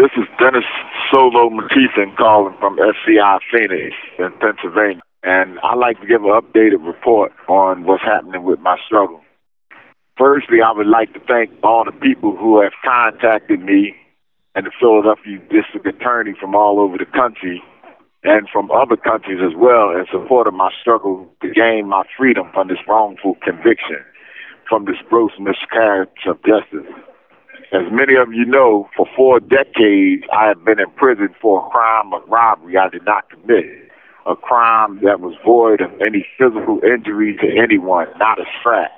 This is Dennis Solo McKeithan calling from SCI Phoenix in Pennsylvania. And I'd like to give an updated report on what's happening with my struggle. Firstly, I would like to thank all the people who have contacted me and the Philadelphia District Attorney from all over the country and from other countries as well in support of my struggle to gain my freedom from this wrongful conviction, from this gross miscarriage of justice. As many of you know, for four decades, I have been in prison for a crime of robbery I did not commit. A crime that was void of any physical injury to anyone, not a scratch.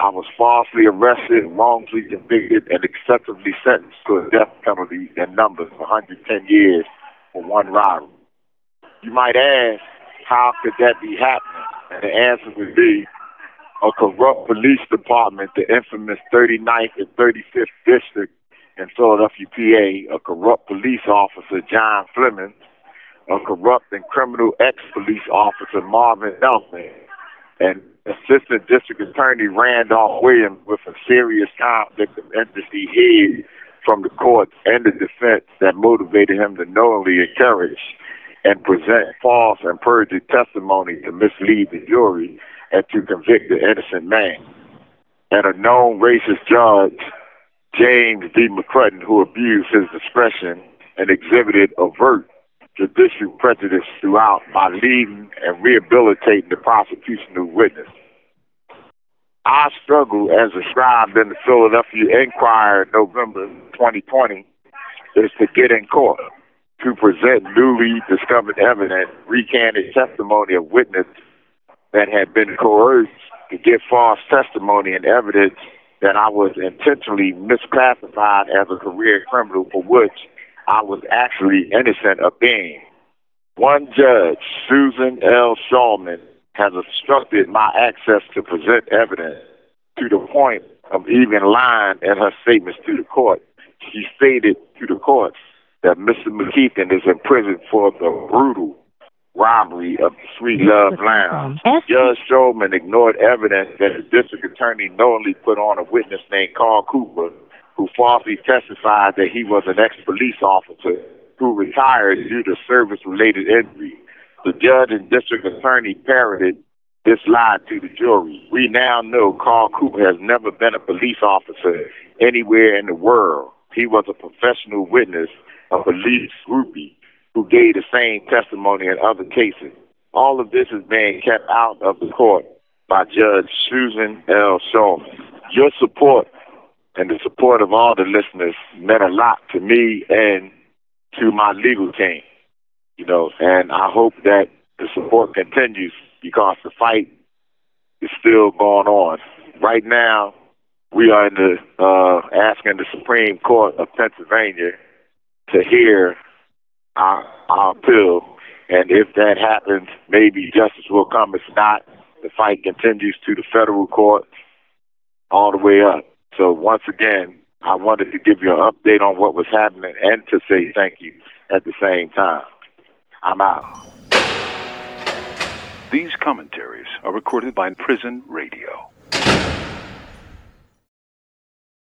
I was falsely arrested, wrongfully convicted, and excessively sentenced to a death penalty in numbers of 110 years for one robbery. You might ask, how could that be happening? And the answer would be a corrupt police department, the infamous 39th and 35th District in Philadelphia, PA, a corrupt police officer, John Fleming, a corrupt and criminal ex-police officer, Marvin Elfman, and Assistant District Attorney Randolph Williams with a serious conflict of interest he hid from the courts and the defense that motivated him to knowingly encourage and present false and perjured testimony to mislead the jury and to convict the innocent man. And a known racist judge, James D. McCrudden, who abused his discretion and exhibited overt judicial prejudice throughout by leading and rehabilitating the prosecution's witness. Our struggle, as described in the Philadelphia Inquirer in November 2020, is to get in court to present newly discovered evidence, recanted testimony of witnesses that had been coerced to give false testimony and evidence that I was intentionally misclassified as a career criminal for which I was actually innocent of being. One judge, Susan L. Shulman, has obstructed my access to present evidence to the point of even lying in her statements to the court. She stated to the court that Mr. McKeithan is in prison for the brutal robbery of Sweet Love Lounge. Judge Shulman ignored evidence that the district attorney knowingly put on a witness named Carl Cooper, who falsely testified that he was an ex-police officer who retired due to service-related injury. The judge and district attorney parroted this lie to the jury. We now know Carl Cooper has never been a police officer anywhere in the world. He was a professional witness, a police groupie who gave the same testimony in other cases. All of this is being kept out of the court by Judge Susan L. Shulman. Your support and the support of all the listeners meant a lot to me and to my legal team. You know, and I hope that the support continues because the fight is still going on. Right now, we are in the uh, asking the Supreme Court of Pennsylvania to hear our, our appeal. And if that happens, maybe justice will come. If not, the fight continues to the federal court all the way up. So once again, I wanted to give you an update on what was happening and to say thank you at the same time. I'm out. These commentaries are recorded by Prison Radio.